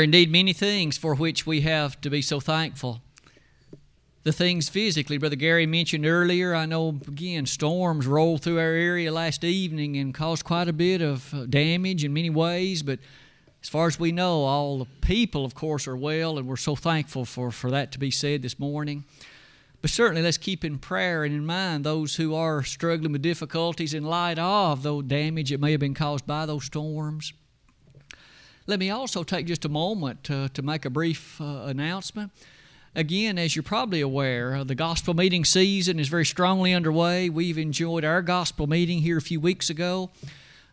indeed many things for which we have to be so thankful. The things physically, Brother Gary mentioned earlier, I know again storms rolled through our area last evening and caused quite a bit of uh, damage in many ways, but as far as we know, all the people, of course, are well, and we're so thankful for, for that to be said this morning. But certainly, let's keep in prayer and in mind those who are struggling with difficulties in light of the damage that may have been caused by those storms. Let me also take just a moment to, to make a brief uh, announcement. Again, as you're probably aware, uh, the gospel meeting season is very strongly underway. We've enjoyed our gospel meeting here a few weeks ago.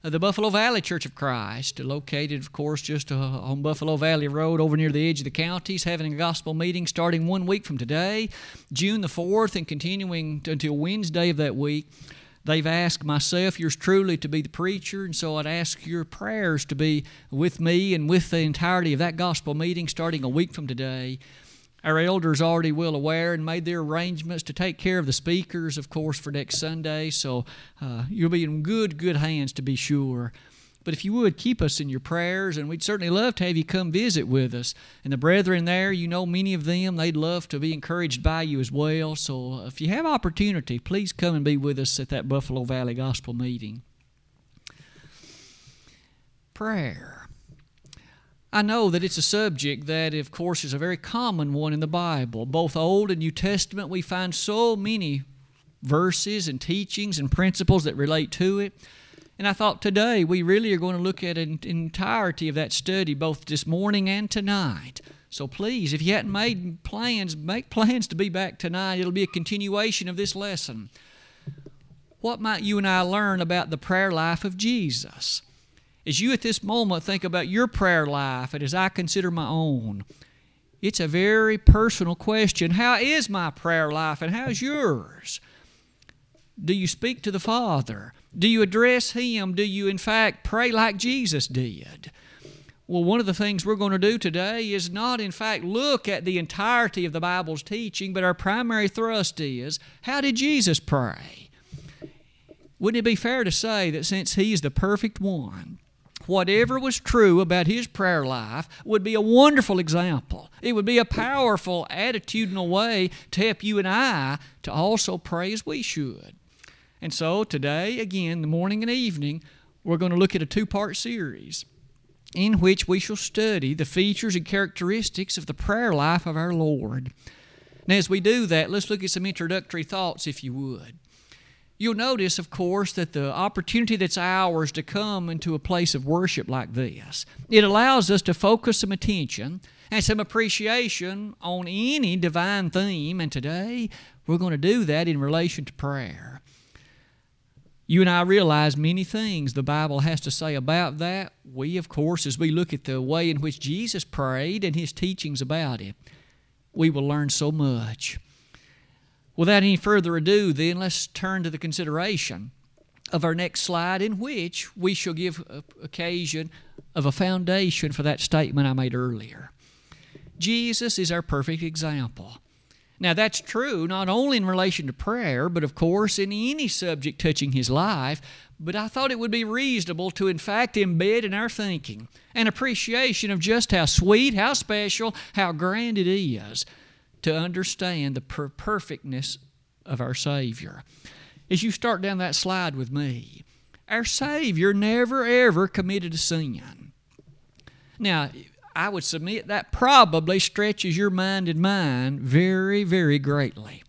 Uh, the Buffalo Valley Church of Christ, located, of course, just uh, on Buffalo Valley Road over near the edge of the county, is having a gospel meeting starting one week from today, June the 4th, and continuing until Wednesday of that week. They've asked myself, yours truly, to be the preacher, and so I'd ask your prayers to be with me and with the entirety of that gospel meeting starting a week from today. Our elders already well aware and made their arrangements to take care of the speakers, of course, for next Sunday, so uh, you'll be in good, good hands to be sure. But if you would, keep us in your prayers, and we'd certainly love to have you come visit with us. And the brethren there, you know many of them, they'd love to be encouraged by you as well. So uh, if you have opportunity, please come and be with us at that Buffalo Valley Gospel meeting. Prayer. I know that it's a subject that, of course, is a very common one in the Bible. Both Old and New Testament, we find so many verses and teachings and principles that relate to it. And I thought today we really are going to look at an entirety of that study both this morning and tonight. So please, if you hadn't made plans, make plans to be back tonight. It'll be a continuation of this lesson. What might you and I learn about the prayer life of Jesus? As you at this moment think about your prayer life and as I consider my own, it's a very personal question. How is my prayer life and how's yours? Do you speak to the Father? Do you address Him? Do you, in fact, pray like Jesus did? Well, one of the things we're going to do today is not, in fact, look at the entirety of the Bible's teaching, but our primary thrust is how did Jesus pray? Wouldn't it be fair to say that since He is the perfect one, whatever was true about his prayer life would be a wonderful example. It would be a powerful attitudinal way to help you and I to also pray as we should. And so today, again, the morning and evening, we're going to look at a two part series in which we shall study the features and characteristics of the prayer life of our Lord. Now, as we do that, let's look at some introductory thoughts, if you would. You'll notice, of course, that the opportunity that's ours to come into a place of worship like this, it allows us to focus some attention and some appreciation on any divine theme. And today, we're going to do that in relation to prayer. You and I realize many things the Bible has to say about that. We, of course, as we look at the way in which Jesus prayed and his teachings about it, we will learn so much. Without any further ado, then, let's turn to the consideration of our next slide, in which we shall give occasion of a foundation for that statement I made earlier. Jesus is our perfect example. Now, that's true not only in relation to prayer, but of course in any subject touching his life. But I thought it would be reasonable to, in fact, embed in our thinking an appreciation of just how sweet, how special, how grand it is to understand the per- perfectness of our Savior. As you start down that slide with me, our Savior never ever committed a sin. Now, I would submit that probably stretches your mind and mine very, very greatly.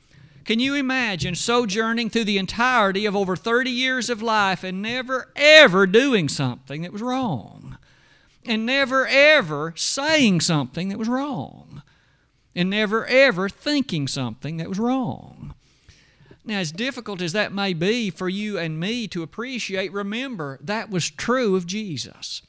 Can you imagine sojourning through the entirety of over 30 years of life and never ever doing something that was wrong? And never ever saying something that was wrong? And never ever thinking something that was wrong? Now, as difficult as that may be for you and me to appreciate, remember that was true of Jesus.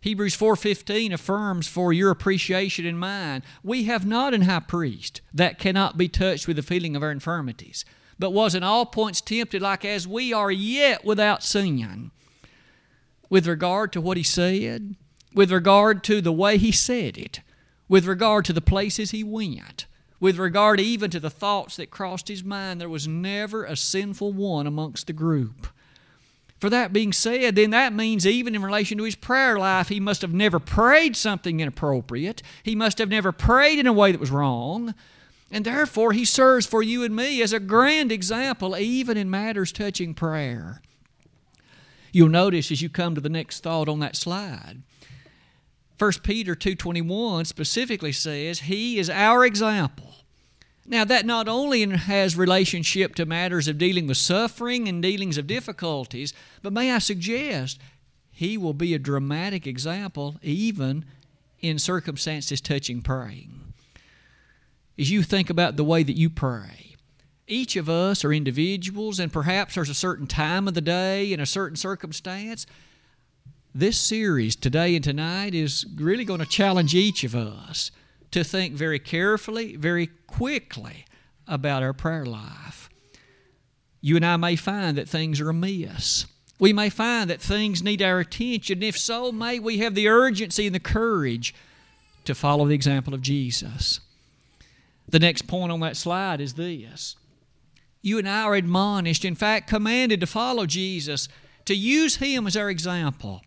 Hebrews 4:15 affirms for your appreciation and mine, we have not an high priest that cannot be touched with the feeling of our infirmities, but was in all points tempted like as we are yet without sin. With regard to what he said, with regard to the way he said it, with regard to the places he went, with regard even to the thoughts that crossed his mind, there was never a sinful one amongst the group. For that being said, then that means even in relation to his prayer life, he must have never prayed something inappropriate. He must have never prayed in a way that was wrong. And therefore, he serves for you and me as a grand example, even in matters touching prayer. You'll notice as you come to the next thought on that slide. 1 Peter 2:21 specifically says he is our example. Now that not only has relationship to matters of dealing with suffering and dealings of difficulties, but may I suggest he will be a dramatic example even in circumstances touching praying. As you think about the way that you pray, each of us are individuals, and perhaps there's a certain time of the day in a certain circumstance. This series, today and tonight, is really going to challenge each of us to think very carefully, very quickly about our prayer life. You and I may find that things are amiss. We may find that things need our attention. If so, may we have the urgency and the courage to follow the example of Jesus. The next point on that slide is this you and I are admonished, in fact, commanded to follow Jesus, to use Him as our example.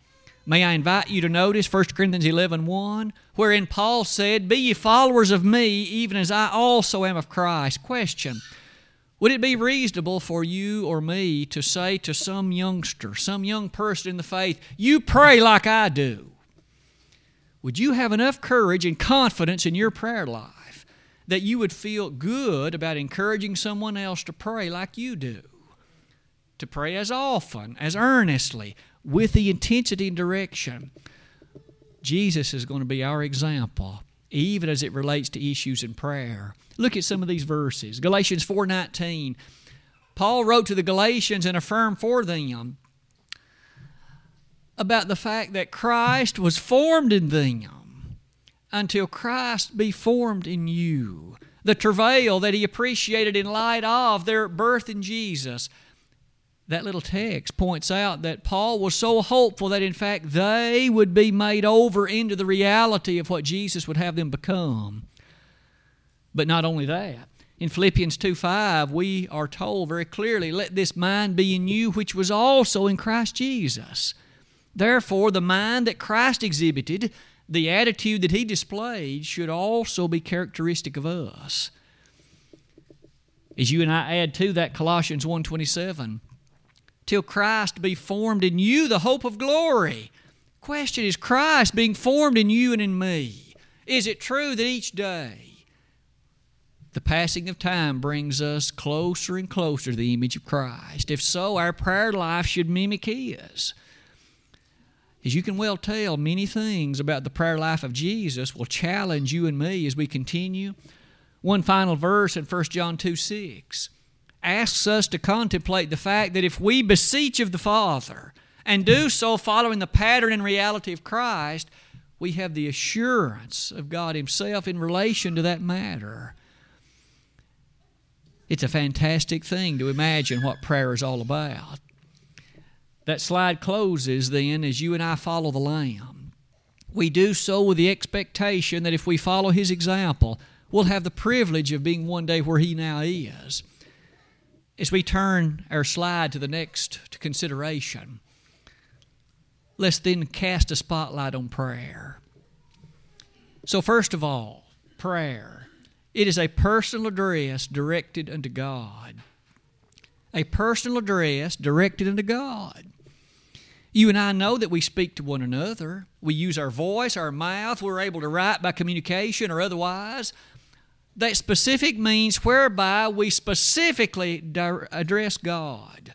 May I invite you to notice 1 Corinthians 11 1, wherein Paul said, Be ye followers of me, even as I also am of Christ. Question Would it be reasonable for you or me to say to some youngster, some young person in the faith, You pray like I do? Would you have enough courage and confidence in your prayer life? that you would feel good about encouraging someone else to pray like you do. To pray as often, as earnestly, with the intensity and direction. Jesus is going to be our example, even as it relates to issues in prayer. Look at some of these verses. Galatians 4:19. Paul wrote to the Galatians and affirmed for them about the fact that Christ was formed in them until Christ be formed in you. The travail that he appreciated in light of their birth in Jesus. That little text points out that Paul was so hopeful that in fact they would be made over into the reality of what Jesus would have them become. But not only that, in Philippians 2 5, we are told very clearly, Let this mind be in you, which was also in Christ Jesus. Therefore, the mind that Christ exhibited the attitude that he displayed should also be characteristic of us. As you and I add to that Colossians 1:27, till Christ be formed in you the hope of glory. Question is Christ being formed in you and in me? Is it true that each day the passing of time brings us closer and closer to the image of Christ? If so, our prayer life should mimic His. As you can well tell, many things about the prayer life of Jesus will challenge you and me as we continue. One final verse in 1 John 2 6 asks us to contemplate the fact that if we beseech of the Father and do so following the pattern and reality of Christ, we have the assurance of God Himself in relation to that matter. It's a fantastic thing to imagine what prayer is all about. That slide closes then as you and I follow the Lamb. We do so with the expectation that if we follow His example, we'll have the privilege of being one day where He now is. As we turn our slide to the next consideration, let's then cast a spotlight on prayer. So, first of all, prayer. It is a personal address directed unto God. A personal address directed unto God. You and I know that we speak to one another. We use our voice, our mouth. We're able to write by communication or otherwise. That specific means whereby we specifically address God.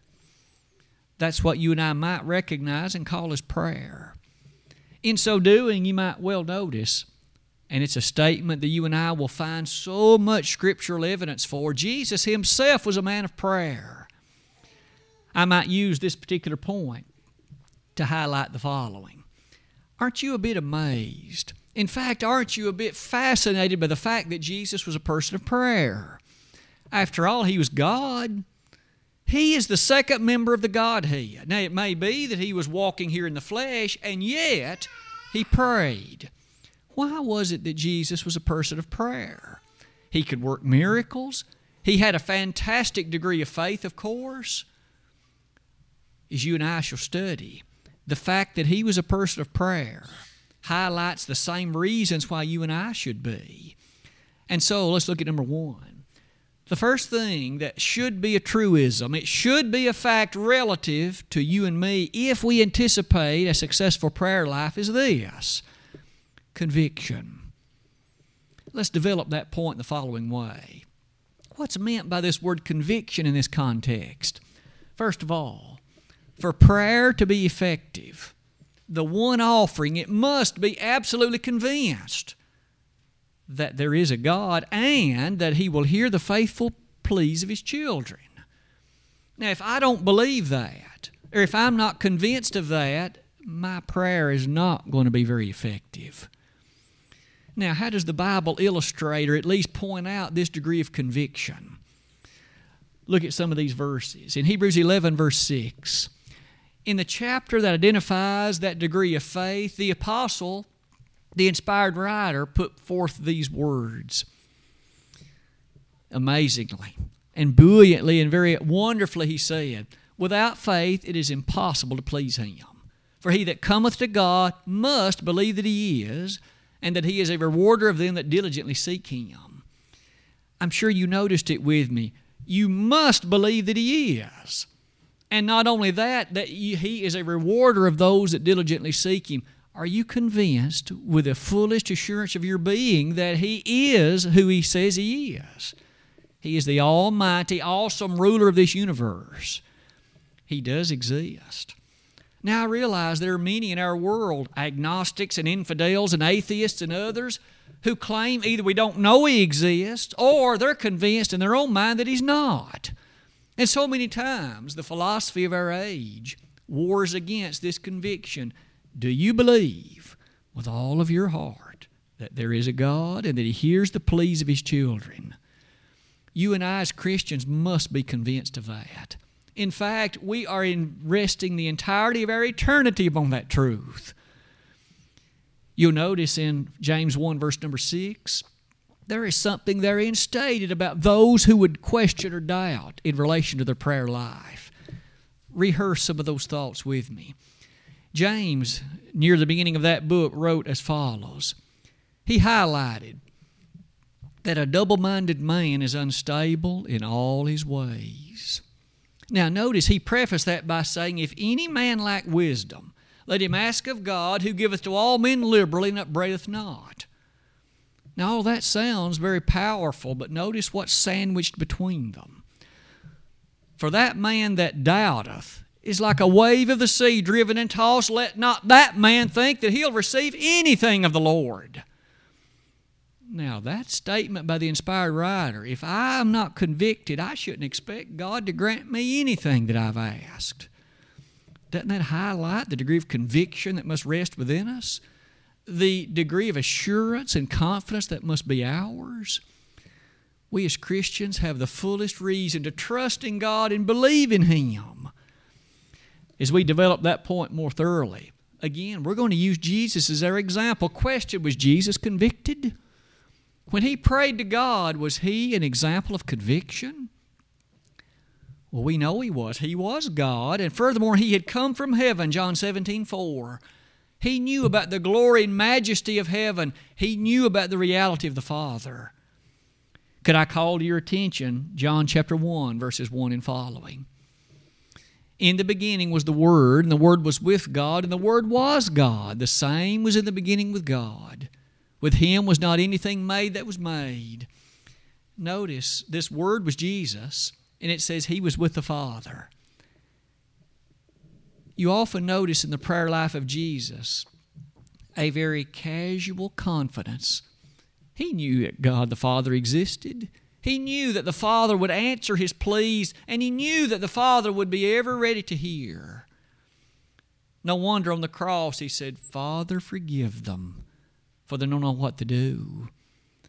That's what you and I might recognize and call as prayer. In so doing, you might well notice, and it's a statement that you and I will find so much scriptural evidence for, Jesus himself was a man of prayer. I might use this particular point to highlight the following. Aren't you a bit amazed? In fact, aren't you a bit fascinated by the fact that Jesus was a person of prayer? After all, he was God. He is the second member of the Godhead. Now, it may be that he was walking here in the flesh, and yet he prayed. Why was it that Jesus was a person of prayer? He could work miracles. He had a fantastic degree of faith, of course. as you and I shall study, the fact that he was a person of prayer highlights the same reasons why you and I should be. And so let's look at number one. The first thing that should be a truism, it should be a fact relative to you and me if we anticipate a successful prayer life, is this conviction. Let's develop that point the following way. What's meant by this word conviction in this context? First of all, for prayer to be effective, the one offering, it must be absolutely convinced that there is a God and that He will hear the faithful pleas of His children. Now, if I don't believe that, or if I'm not convinced of that, my prayer is not going to be very effective. Now, how does the Bible illustrate or at least point out this degree of conviction? Look at some of these verses. In Hebrews 11, verse 6, in the chapter that identifies that degree of faith, the apostle the inspired writer put forth these words amazingly and buoyantly and very wonderfully he said without faith it is impossible to please him. For he that cometh to god must believe that he is and that he is a rewarder of them that diligently seek him. I'm sure you noticed it with me. You must believe that he is and not only that that he is a rewarder of those that diligently seek him are you convinced with the fullest assurance of your being that He is who He says He is? He is the almighty, awesome ruler of this universe. He does exist. Now, I realize there are many in our world, agnostics and infidels and atheists and others, who claim either we don't know He exists or they're convinced in their own mind that He's not. And so many times, the philosophy of our age wars against this conviction do you believe with all of your heart that there is a God and that He hears the pleas of His children? You and I, as Christians, must be convinced of that. In fact, we are resting the entirety of our eternity upon that truth. You'll notice in James 1, verse number 6, there is something therein stated about those who would question or doubt in relation to their prayer life. Rehearse some of those thoughts with me. James, near the beginning of that book, wrote as follows He highlighted that a double minded man is unstable in all his ways. Now, notice he prefaced that by saying, If any man lack wisdom, let him ask of God, who giveth to all men liberally and upbraideth not. Now, all that sounds very powerful, but notice what's sandwiched between them. For that man that doubteth is like a wave of the sea driven and tossed. Let not that man think that he'll receive anything of the Lord. Now, that statement by the inspired writer, if I'm not convicted, I shouldn't expect God to grant me anything that I've asked. Doesn't that highlight the degree of conviction that must rest within us? The degree of assurance and confidence that must be ours? We as Christians have the fullest reason to trust in God and believe in Him as we develop that point more thoroughly, again, we're going to use Jesus as our example. Question Was Jesus convicted? When he prayed to God, was he an example of conviction? Well, we know he was. He was God, and furthermore, he had come from heaven, John 17 4. He knew about the glory and majesty of heaven, he knew about the reality of the Father. Could I call to your attention John chapter 1, verses 1 and following? In the beginning was the Word, and the Word was with God, and the Word was God. The same was in the beginning with God. With Him was not anything made that was made. Notice, this Word was Jesus, and it says He was with the Father. You often notice in the prayer life of Jesus a very casual confidence. He knew that God the Father existed. He knew that the Father would answer his pleas, and he knew that the Father would be ever ready to hear. No wonder on the cross he said, Father, forgive them, for they don't know what to do.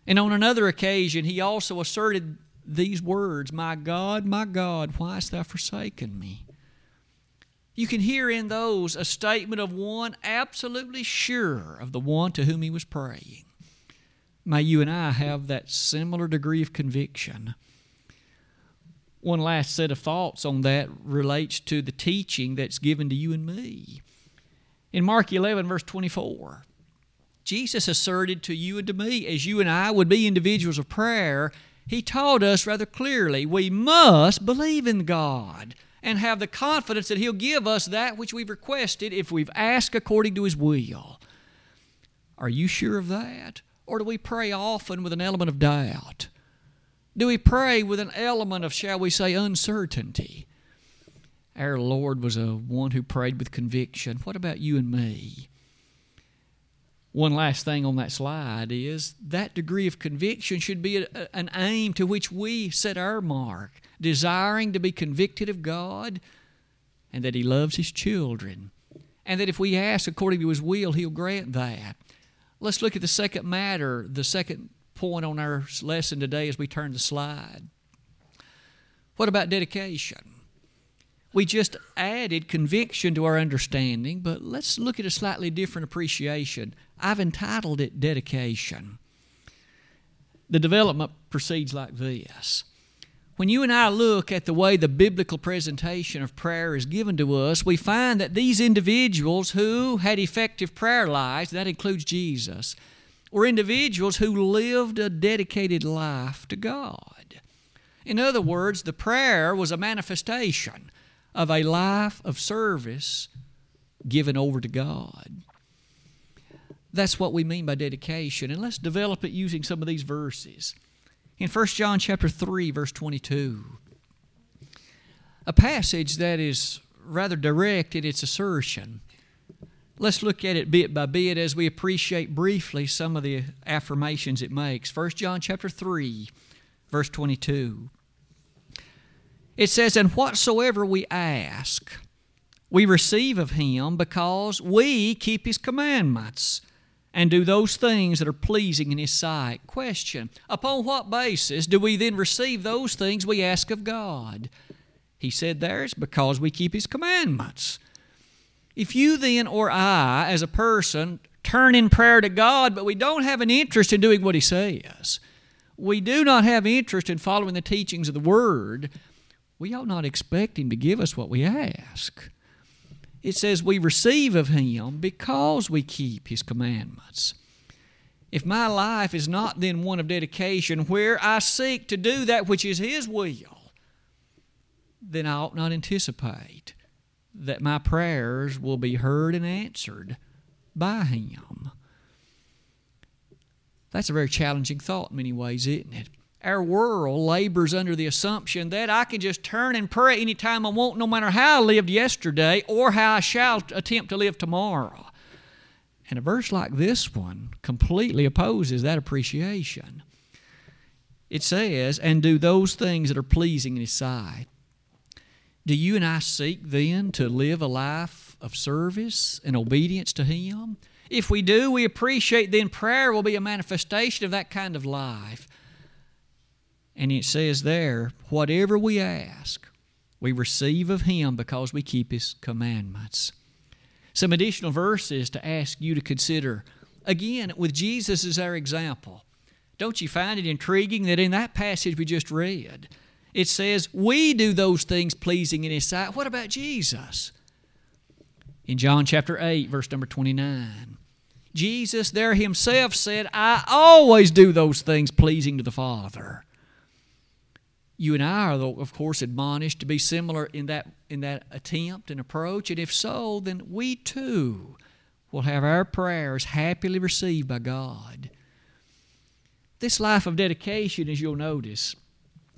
And on another occasion, he also asserted these words My God, my God, why hast thou forsaken me? You can hear in those a statement of one absolutely sure of the one to whom he was praying. May you and I have that similar degree of conviction. One last set of thoughts on that relates to the teaching that's given to you and me. In Mark 11, verse 24, Jesus asserted to you and to me, as you and I would be individuals of prayer, he taught us rather clearly we must believe in God and have the confidence that He'll give us that which we've requested if we've asked according to His will. Are you sure of that? Or do we pray often with an element of doubt? Do we pray with an element of, shall we say, uncertainty? Our Lord was a one who prayed with conviction. What about you and me? One last thing on that slide is that degree of conviction should be a, an aim to which we set our mark, desiring to be convicted of God and that He loves His children, and that if we ask according to His will, He'll grant that. Let's look at the second matter, the second point on our lesson today as we turn the slide. What about dedication? We just added conviction to our understanding, but let's look at a slightly different appreciation. I've entitled it Dedication. The development proceeds like this. When you and I look at the way the biblical presentation of prayer is given to us, we find that these individuals who had effective prayer lives, that includes Jesus, were individuals who lived a dedicated life to God. In other words, the prayer was a manifestation of a life of service given over to God. That's what we mean by dedication. And let's develop it using some of these verses in 1 John chapter 3 verse 22. A passage that is rather direct in its assertion. Let's look at it bit by bit as we appreciate briefly some of the affirmations it makes. 1 John chapter 3 verse 22. It says, "And whatsoever we ask, we receive of him because we keep his commandments." And do those things that are pleasing in His sight. Question Upon what basis do we then receive those things we ask of God? He said there it's because we keep His commandments. If you then or I, as a person, turn in prayer to God, but we don't have an interest in doing what He says, we do not have interest in following the teachings of the Word, we ought not expect Him to give us what we ask. It says we receive of Him because we keep His commandments. If my life is not then one of dedication where I seek to do that which is His will, then I ought not anticipate that my prayers will be heard and answered by Him. That's a very challenging thought in many ways, isn't it? Our world labors under the assumption that I can just turn and pray anytime I want, no matter how I lived yesterday or how I shall attempt to live tomorrow. And a verse like this one completely opposes that appreciation. It says, And do those things that are pleasing in His sight. Do you and I seek then to live a life of service and obedience to Him? If we do, we appreciate then prayer will be a manifestation of that kind of life. And it says there, whatever we ask, we receive of Him because we keep His commandments. Some additional verses to ask you to consider. Again, with Jesus as our example, don't you find it intriguing that in that passage we just read, it says, We do those things pleasing in His sight. What about Jesus? In John chapter 8, verse number 29, Jesus there Himself said, I always do those things pleasing to the Father. You and I are, of course, admonished to be similar in that, in that attempt and approach. And if so, then we too will have our prayers happily received by God. This life of dedication, as you'll notice,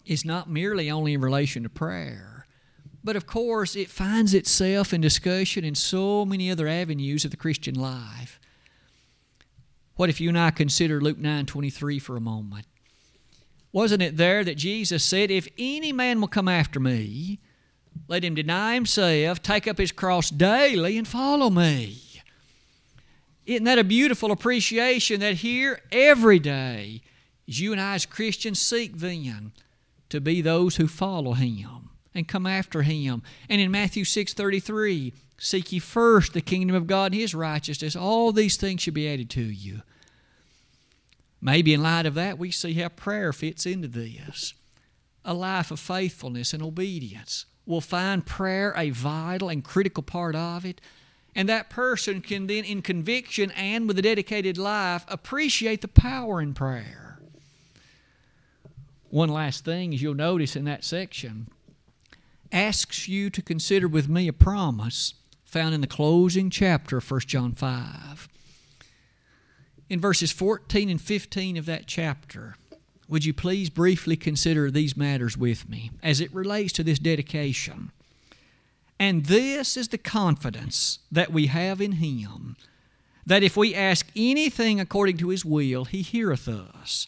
is not merely only in relation to prayer, but of course it finds itself in discussion in so many other avenues of the Christian life. What if you and I consider Luke 9:23 for a moment? Wasn't it there that Jesus said, If any man will come after me, let him deny himself, take up his cross daily, and follow me? Isn't that a beautiful appreciation that here every day, as you and I as Christians seek then to be those who follow him and come after him? And in Matthew 6:33, seek ye first the kingdom of God and his righteousness, all these things should be added to you. Maybe in light of that, we see how prayer fits into this. a life of faithfulness and obedience will find prayer a vital and critical part of it. And that person can then, in conviction and with a dedicated life, appreciate the power in prayer. One last thing, as you'll notice in that section, asks you to consider with me a promise found in the closing chapter of 1 John 5. In verses 14 and 15 of that chapter, would you please briefly consider these matters with me as it relates to this dedication? And this is the confidence that we have in Him that if we ask anything according to His will, He heareth us.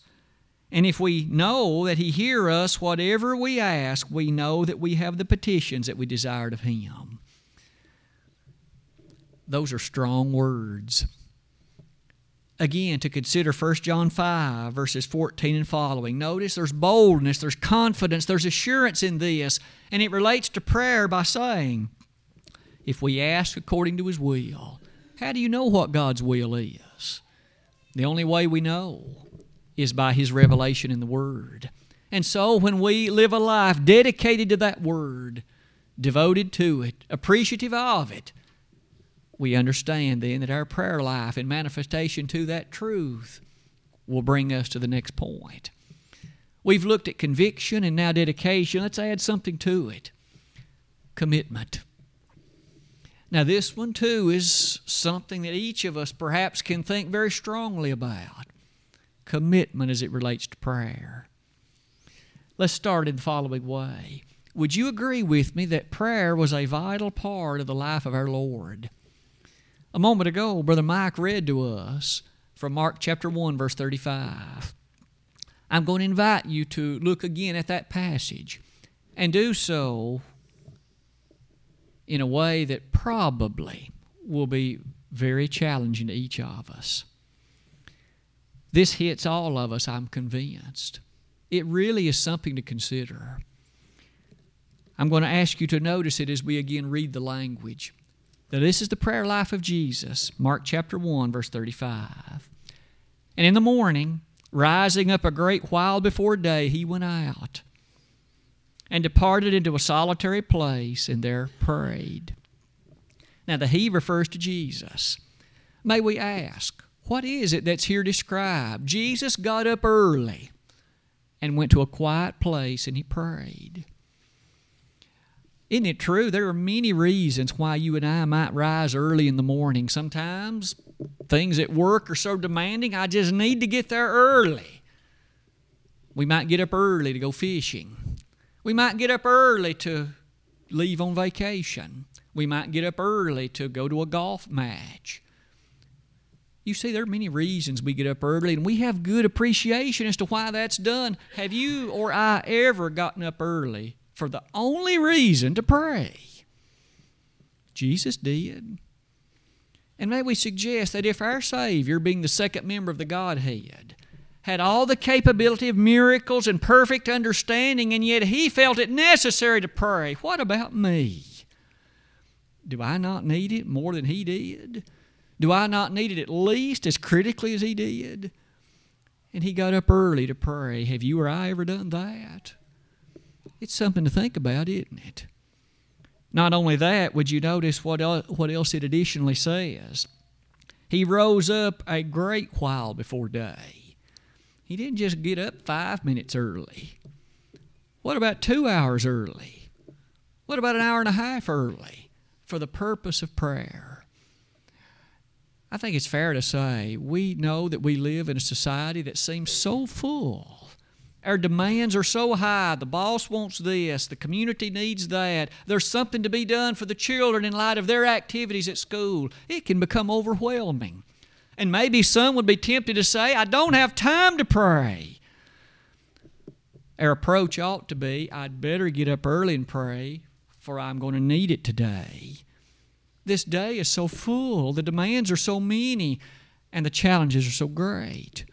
And if we know that He hear us, whatever we ask, we know that we have the petitions that we desired of Him. Those are strong words again to consider 1 John 5, verses 14 and following. Notice there's boldness, there's confidence, there's assurance in this, and it relates to prayer by saying, If we ask according to His will, how do you know what God's will is? The only way we know is by His revelation in the Word. And so when we live a life dedicated to that Word, devoted to it, appreciative of it, we understand then that our prayer life and manifestation to that truth will bring us to the next point. We've looked at conviction and now dedication. Let's add something to it commitment. Now, this one too is something that each of us perhaps can think very strongly about commitment as it relates to prayer. Let's start in the following way. Would you agree with me that prayer was a vital part of the life of our Lord? A moment ago, Brother Mike read to us from Mark chapter 1, verse 35. I'm going to invite you to look again at that passage and do so in a way that probably will be very challenging to each of us. This hits all of us, I'm convinced. It really is something to consider. I'm going to ask you to notice it as we again read the language. Now, this is the prayer life of Jesus, Mark chapter 1, verse 35. And in the morning, rising up a great while before day, he went out and departed into a solitary place and there prayed. Now, the he refers to Jesus. May we ask, what is it that's here described? Jesus got up early and went to a quiet place and he prayed. Isn't it true? There are many reasons why you and I might rise early in the morning. Sometimes things at work are so demanding, I just need to get there early. We might get up early to go fishing. We might get up early to leave on vacation. We might get up early to go to a golf match. You see, there are many reasons we get up early, and we have good appreciation as to why that's done. Have you or I ever gotten up early for the only reason to pray. Jesus did. And may we suggest that if our Savior, being the second member of the Godhead, had all the capability of miracles and perfect understanding, and yet he felt it necessary to pray, what about me? Do I not need it more than he did? Do I not need it at least as critically as he did? And he got up early to pray. Have you or I ever done that? It's something to think about, isn't it? Not only that, would you notice what else, what else it additionally says? He rose up a great while before day. He didn't just get up five minutes early. What about two hours early? What about an hour and a half early for the purpose of prayer? I think it's fair to say we know that we live in a society that seems so full our demands are so high. The boss wants this. The community needs that. There's something to be done for the children in light of their activities at school. It can become overwhelming. And maybe some would be tempted to say, I don't have time to pray. Our approach ought to be, I'd better get up early and pray, for I'm going to need it today. This day is so full, the demands are so many, and the challenges are so great.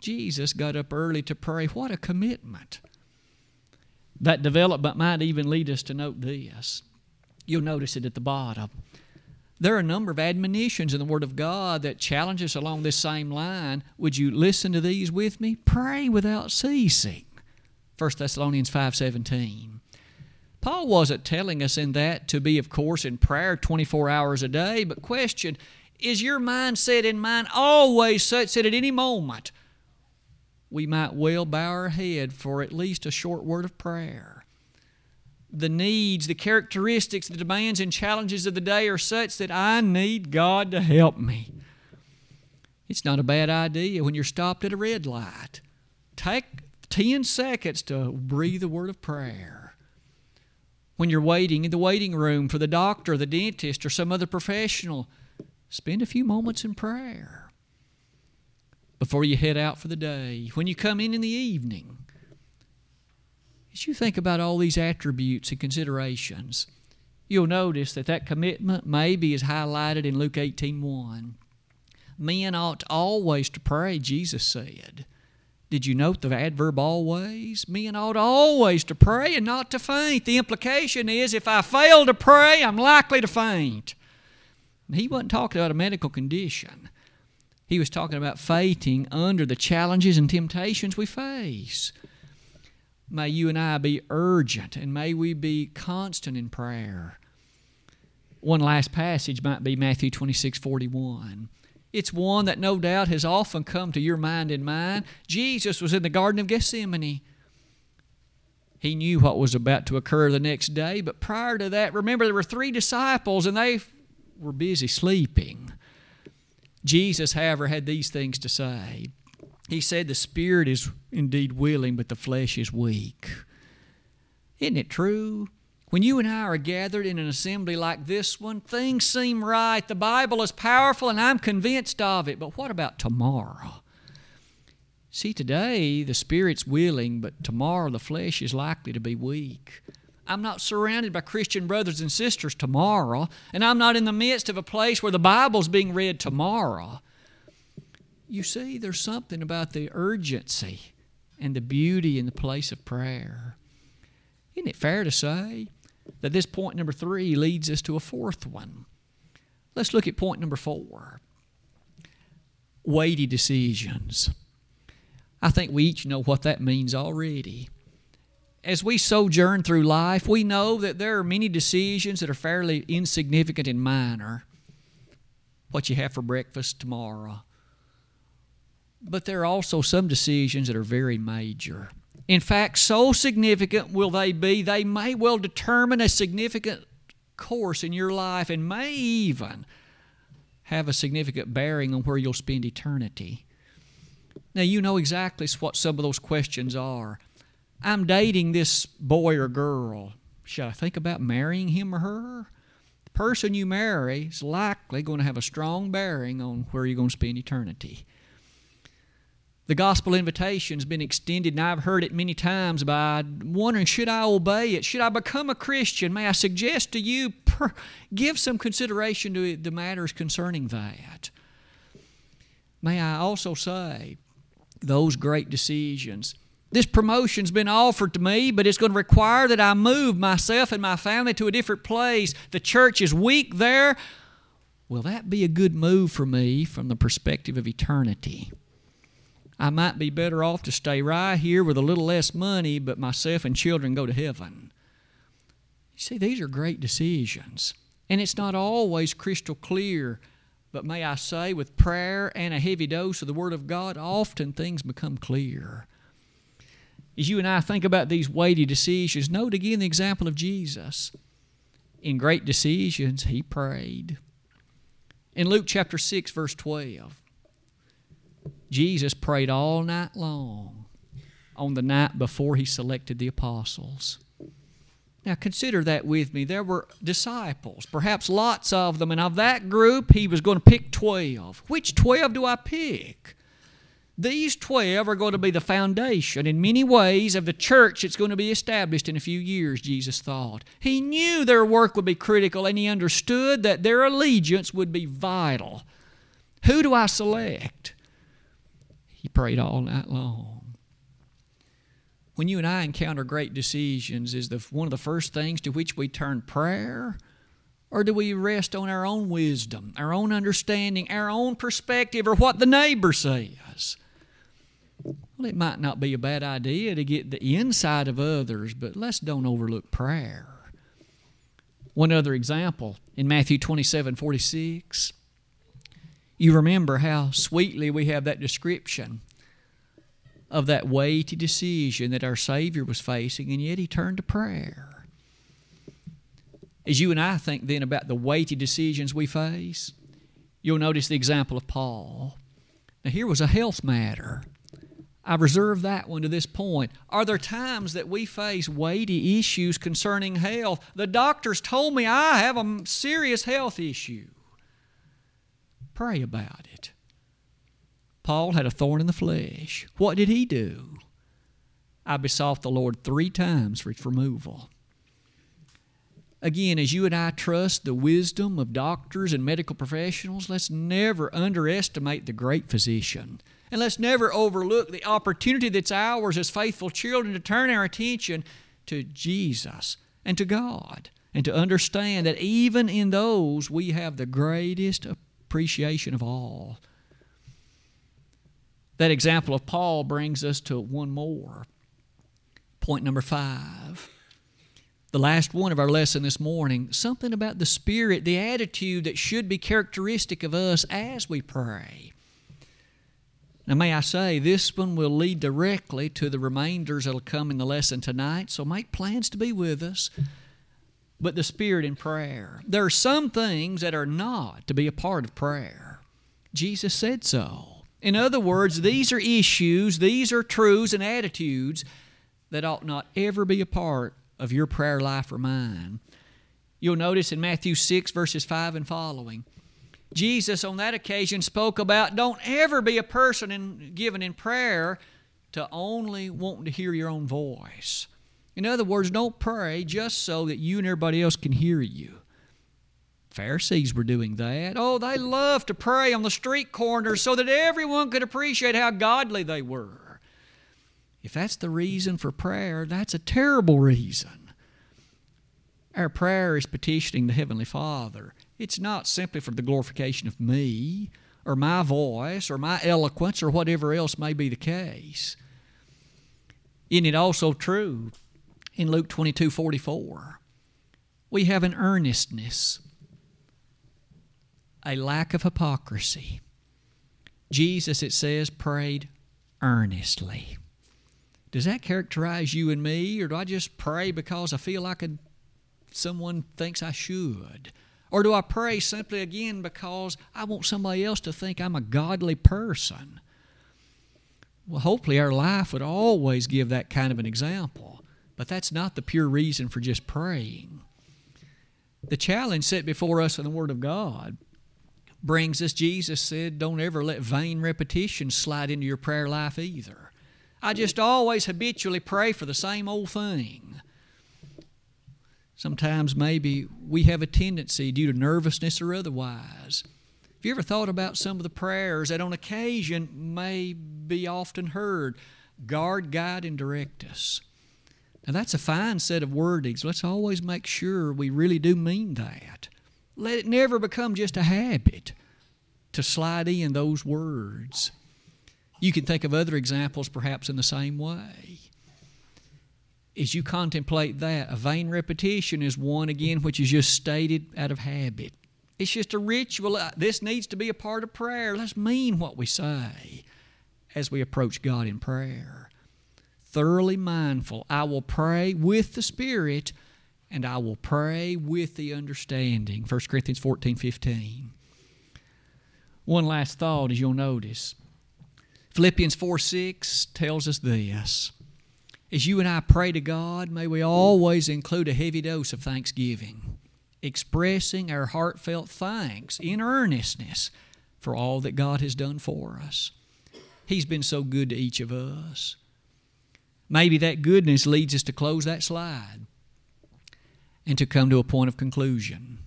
Jesus got up early to pray. What a commitment. That development might even lead us to note this. You'll notice it at the bottom. There are a number of admonitions in the Word of God that challenge us along this same line. Would you listen to these with me? Pray without ceasing. 1 Thessalonians 5:17. Paul wasn't telling us in that to be of course in prayer 24 hours a day, but question, is your mindset in mind always such that at any moment we might well bow our head for at least a short word of prayer? The needs, the characteristics, the demands and challenges of the day are such that I need God to help me. It's not a bad idea when you're stopped at a red light. Take 10 seconds to breathe a word of prayer. When you're waiting in the waiting room for the doctor, the dentist, or some other professional, spend a few moments in prayer. Before you head out for the day, when you come in in the evening, as you think about all these attributes and considerations, you'll notice that that commitment maybe is highlighted in Luke 18:1. Men ought always to pray, Jesus said. Did you note the adverb always? Men ought always to pray and not to faint. The implication is if I fail to pray, I'm likely to faint. He wasn't talking about a medical condition. He was talking about fainting under the challenges and temptations we face. May you and I be urgent and may we be constant in prayer. One last passage might be Matthew 26 41. It's one that no doubt has often come to your mind and mine. Jesus was in the Garden of Gethsemane. He knew what was about to occur the next day, but prior to that, remember there were three disciples and they were busy sleeping. Jesus, however, had these things to say. He said, The spirit is indeed willing, but the flesh is weak. Isn't it true? When you and I are gathered in an assembly like this one, things seem right. The Bible is powerful, and I'm convinced of it. But what about tomorrow? See, today the spirit's willing, but tomorrow the flesh is likely to be weak. I'm not surrounded by Christian brothers and sisters tomorrow, and I'm not in the midst of a place where the Bible's being read tomorrow. You see, there's something about the urgency and the beauty in the place of prayer. Isn't it fair to say that this point number three leads us to a fourth one. Let's look at point number four weighty decisions. I think we each know what that means already. As we sojourn through life, we know that there are many decisions that are fairly insignificant and minor. What you have for breakfast tomorrow. But there are also some decisions that are very major. In fact, so significant will they be, they may well determine a significant course in your life and may even have a significant bearing on where you'll spend eternity. Now, you know exactly what some of those questions are. I'm dating this boy or girl. Should I think about marrying him or her? The person you marry is likely going to have a strong bearing on where you're going to spend eternity. The gospel invitation has been extended, and I've heard it many times by wondering, should I obey it? Should I become a Christian? May I suggest to you, per, give some consideration to the matters concerning that. May I also say, those great decisions. This promotion's been offered to me, but it's going to require that I move myself and my family to a different place. The church is weak there. Will that be a good move for me from the perspective of eternity? I might be better off to stay right here with a little less money, but myself and children go to heaven. You see, these are great decisions. And it's not always crystal clear, but may I say, with prayer and a heavy dose of the Word of God, often things become clear. As you and I think about these weighty decisions, note again the example of Jesus. In great decisions, he prayed. In Luke chapter 6, verse 12, Jesus prayed all night long on the night before he selected the apostles. Now consider that with me. There were disciples, perhaps lots of them, and of that group he was going to pick 12. Which 12 do I pick? These 12 are going to be the foundation in many ways of the church that's going to be established in a few years, Jesus thought. He knew their work would be critical and he understood that their allegiance would be vital. Who do I select? He prayed all night long. When you and I encounter great decisions, is the, one of the first things to which we turn prayer? Or do we rest on our own wisdom, our own understanding, our own perspective, or what the neighbor says? Well, it might not be a bad idea to get the inside of others, but let's don't overlook prayer. One other example in Matthew 27 46. You remember how sweetly we have that description of that weighty decision that our Savior was facing, and yet He turned to prayer. As you and I think then about the weighty decisions we face, you'll notice the example of Paul. Now, here was a health matter. I've reserved that one to this point. Are there times that we face weighty issues concerning health? The doctors told me I have a serious health issue. Pray about it. Paul had a thorn in the flesh. What did he do? I besought the Lord three times for its removal. Again, as you and I trust the wisdom of doctors and medical professionals, let's never underestimate the great physician and let's never overlook the opportunity that's ours as faithful children to turn our attention to Jesus and to God and to understand that even in those we have the greatest appreciation of all. That example of Paul brings us to one more. Point number five. The last one of our lesson this morning, something about the spirit, the attitude that should be characteristic of us as we pray. Now, may I say, this one will lead directly to the remainders that will come in the lesson tonight, so make plans to be with us. But the Spirit in prayer. There are some things that are not to be a part of prayer. Jesus said so. In other words, these are issues, these are truths and attitudes that ought not ever be a part of your prayer life or mine. You'll notice in Matthew 6, verses 5 and following. Jesus on that occasion spoke about don't ever be a person in, given in prayer to only wanting to hear your own voice. In other words, don't pray just so that you and everybody else can hear you. Pharisees were doing that. Oh, they loved to pray on the street corners so that everyone could appreciate how godly they were. If that's the reason for prayer, that's a terrible reason. Our prayer is petitioning the Heavenly Father it's not simply for the glorification of me or my voice or my eloquence or whatever else may be the case. Isn't it also true in Luke 22 44? We have an earnestness, a lack of hypocrisy. Jesus, it says, prayed earnestly. Does that characterize you and me, or do I just pray because I feel like a, someone thinks I should? Or do I pray simply again because I want somebody else to think I'm a godly person? Well, hopefully our life would always give that kind of an example, but that's not the pure reason for just praying. The challenge set before us in the Word of God brings us, Jesus said, don't ever let vain repetition slide into your prayer life either. I just always habitually pray for the same old thing. Sometimes maybe we have a tendency, due to nervousness or otherwise. Have you ever thought about some of the prayers that on occasion may be often heard? Guard, guide, and direct us. Now, that's a fine set of wordings. Let's always make sure we really do mean that. Let it never become just a habit to slide in those words. You can think of other examples perhaps in the same way as you contemplate that, a vain repetition is one, again, which is just stated out of habit. It's just a ritual. Uh, this needs to be a part of prayer. Let's mean what we say as we approach God in prayer. Thoroughly mindful. I will pray with the Spirit and I will pray with the understanding. 1 Corinthians 14 15. One last thought as you'll notice. Philippians 4 6 tells us this as you and I pray to God, may we always include a heavy dose of thanksgiving, expressing our heartfelt thanks in earnestness for all that God has done for us. He's been so good to each of us. Maybe that goodness leads us to close that slide and to come to a point of conclusion.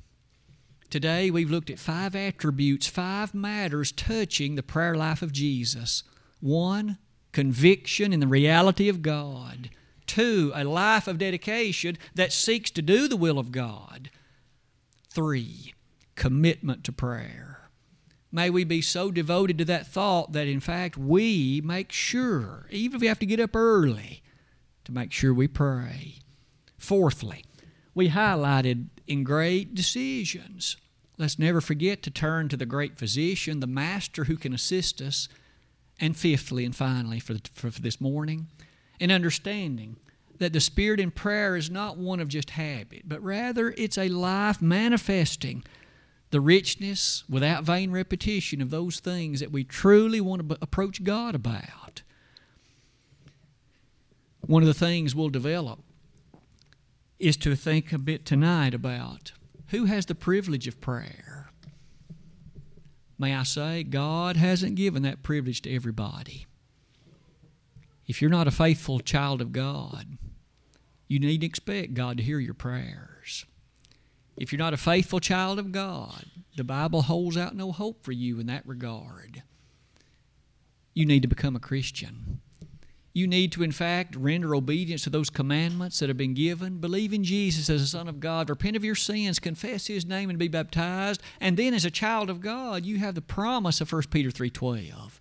Today, we've looked at five attributes, five matters touching the prayer life of Jesus. One, conviction in the reality of God. Two, a life of dedication that seeks to do the will of God. Three, commitment to prayer. May we be so devoted to that thought that, in fact, we make sure, even if we have to get up early, to make sure we pray. Fourthly, we highlighted in great decisions. Let's never forget to turn to the great physician, the master who can assist us. And fifthly and finally, for, for, for this morning, in understanding that the spirit in prayer is not one of just habit, but rather it's a life manifesting the richness without vain repetition of those things that we truly want to approach God about. One of the things we'll develop is to think a bit tonight about who has the privilege of prayer. May I say, God hasn't given that privilege to everybody. If you're not a faithful child of God, you need to expect God to hear your prayers. If you're not a faithful child of God, the Bible holds out no hope for you in that regard. You need to become a Christian. You need to, in fact, render obedience to those commandments that have been given. Believe in Jesus as the Son of God. Repent of your sins. Confess His name and be baptized. And then, as a child of God, you have the promise of 1 Peter 3.12.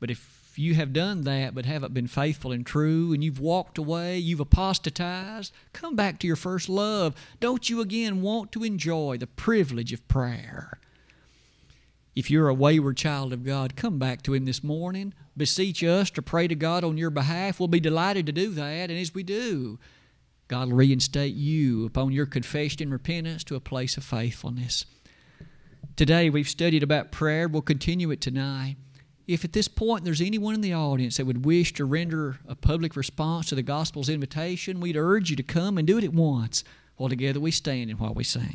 But if you have done that but haven't been faithful and true, and you've walked away, you've apostatized, come back to your first love. Don't you again want to enjoy the privilege of prayer? If you're a wayward child of God, come back to Him this morning. Beseech us to pray to God on your behalf. We'll be delighted to do that. And as we do, God will reinstate you upon your confession and repentance to a place of faithfulness. Today we've studied about prayer. We'll continue it tonight. If at this point there's anyone in the audience that would wish to render a public response to the gospel's invitation, we'd urge you to come and do it at once while together we stand and while we sing.